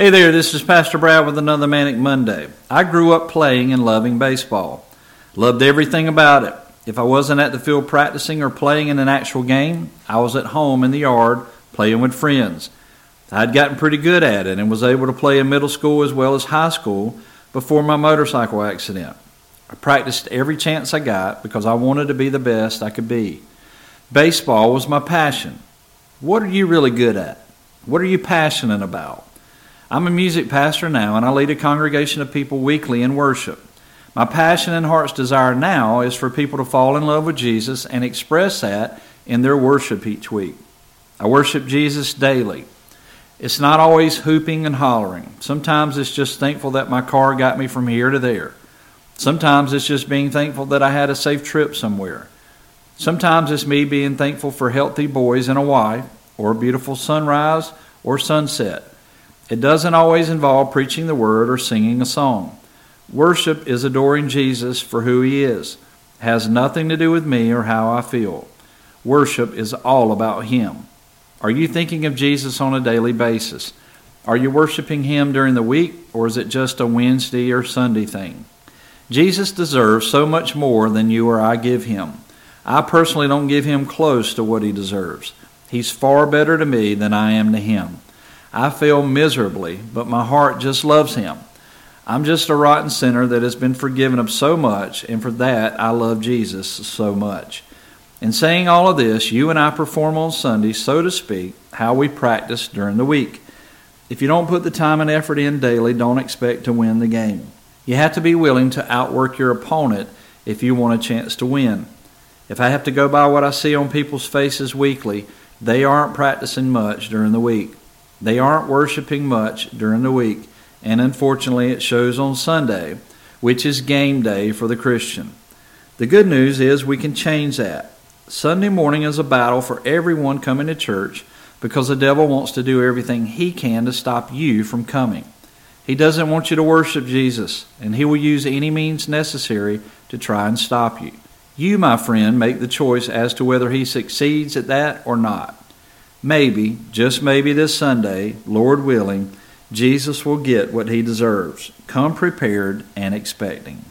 Hey there, this is Pastor Brad with another Manic Monday. I grew up playing and loving baseball. Loved everything about it. If I wasn't at the field practicing or playing in an actual game, I was at home in the yard playing with friends. I'd gotten pretty good at it and was able to play in middle school as well as high school before my motorcycle accident. I practiced every chance I got because I wanted to be the best I could be. Baseball was my passion. What are you really good at? What are you passionate about? I'm a music pastor now, and I lead a congregation of people weekly in worship. My passion and heart's desire now is for people to fall in love with Jesus and express that in their worship each week. I worship Jesus daily. It's not always hooping and hollering. Sometimes it's just thankful that my car got me from here to there. Sometimes it's just being thankful that I had a safe trip somewhere. Sometimes it's me being thankful for healthy boys and a wife, or a beautiful sunrise or sunset. It doesn't always involve preaching the word or singing a song. Worship is adoring Jesus for who he is. It has nothing to do with me or how I feel. Worship is all about him. Are you thinking of Jesus on a daily basis? Are you worshiping him during the week or is it just a Wednesday or Sunday thing? Jesus deserves so much more than you or I give him. I personally don't give him close to what he deserves. He's far better to me than I am to him. I fail miserably, but my heart just loves him. I'm just a rotten sinner that has been forgiven of so much, and for that I love Jesus so much. In saying all of this, you and I perform on Sunday, so to speak, how we practice during the week. If you don't put the time and effort in daily, don't expect to win the game. You have to be willing to outwork your opponent if you want a chance to win. If I have to go by what I see on people's faces weekly, they aren't practicing much during the week. They aren't worshiping much during the week, and unfortunately, it shows on Sunday, which is game day for the Christian. The good news is we can change that. Sunday morning is a battle for everyone coming to church because the devil wants to do everything he can to stop you from coming. He doesn't want you to worship Jesus, and he will use any means necessary to try and stop you. You, my friend, make the choice as to whether he succeeds at that or not. Maybe, just maybe this Sunday, Lord willing, Jesus will get what he deserves. Come prepared and expecting.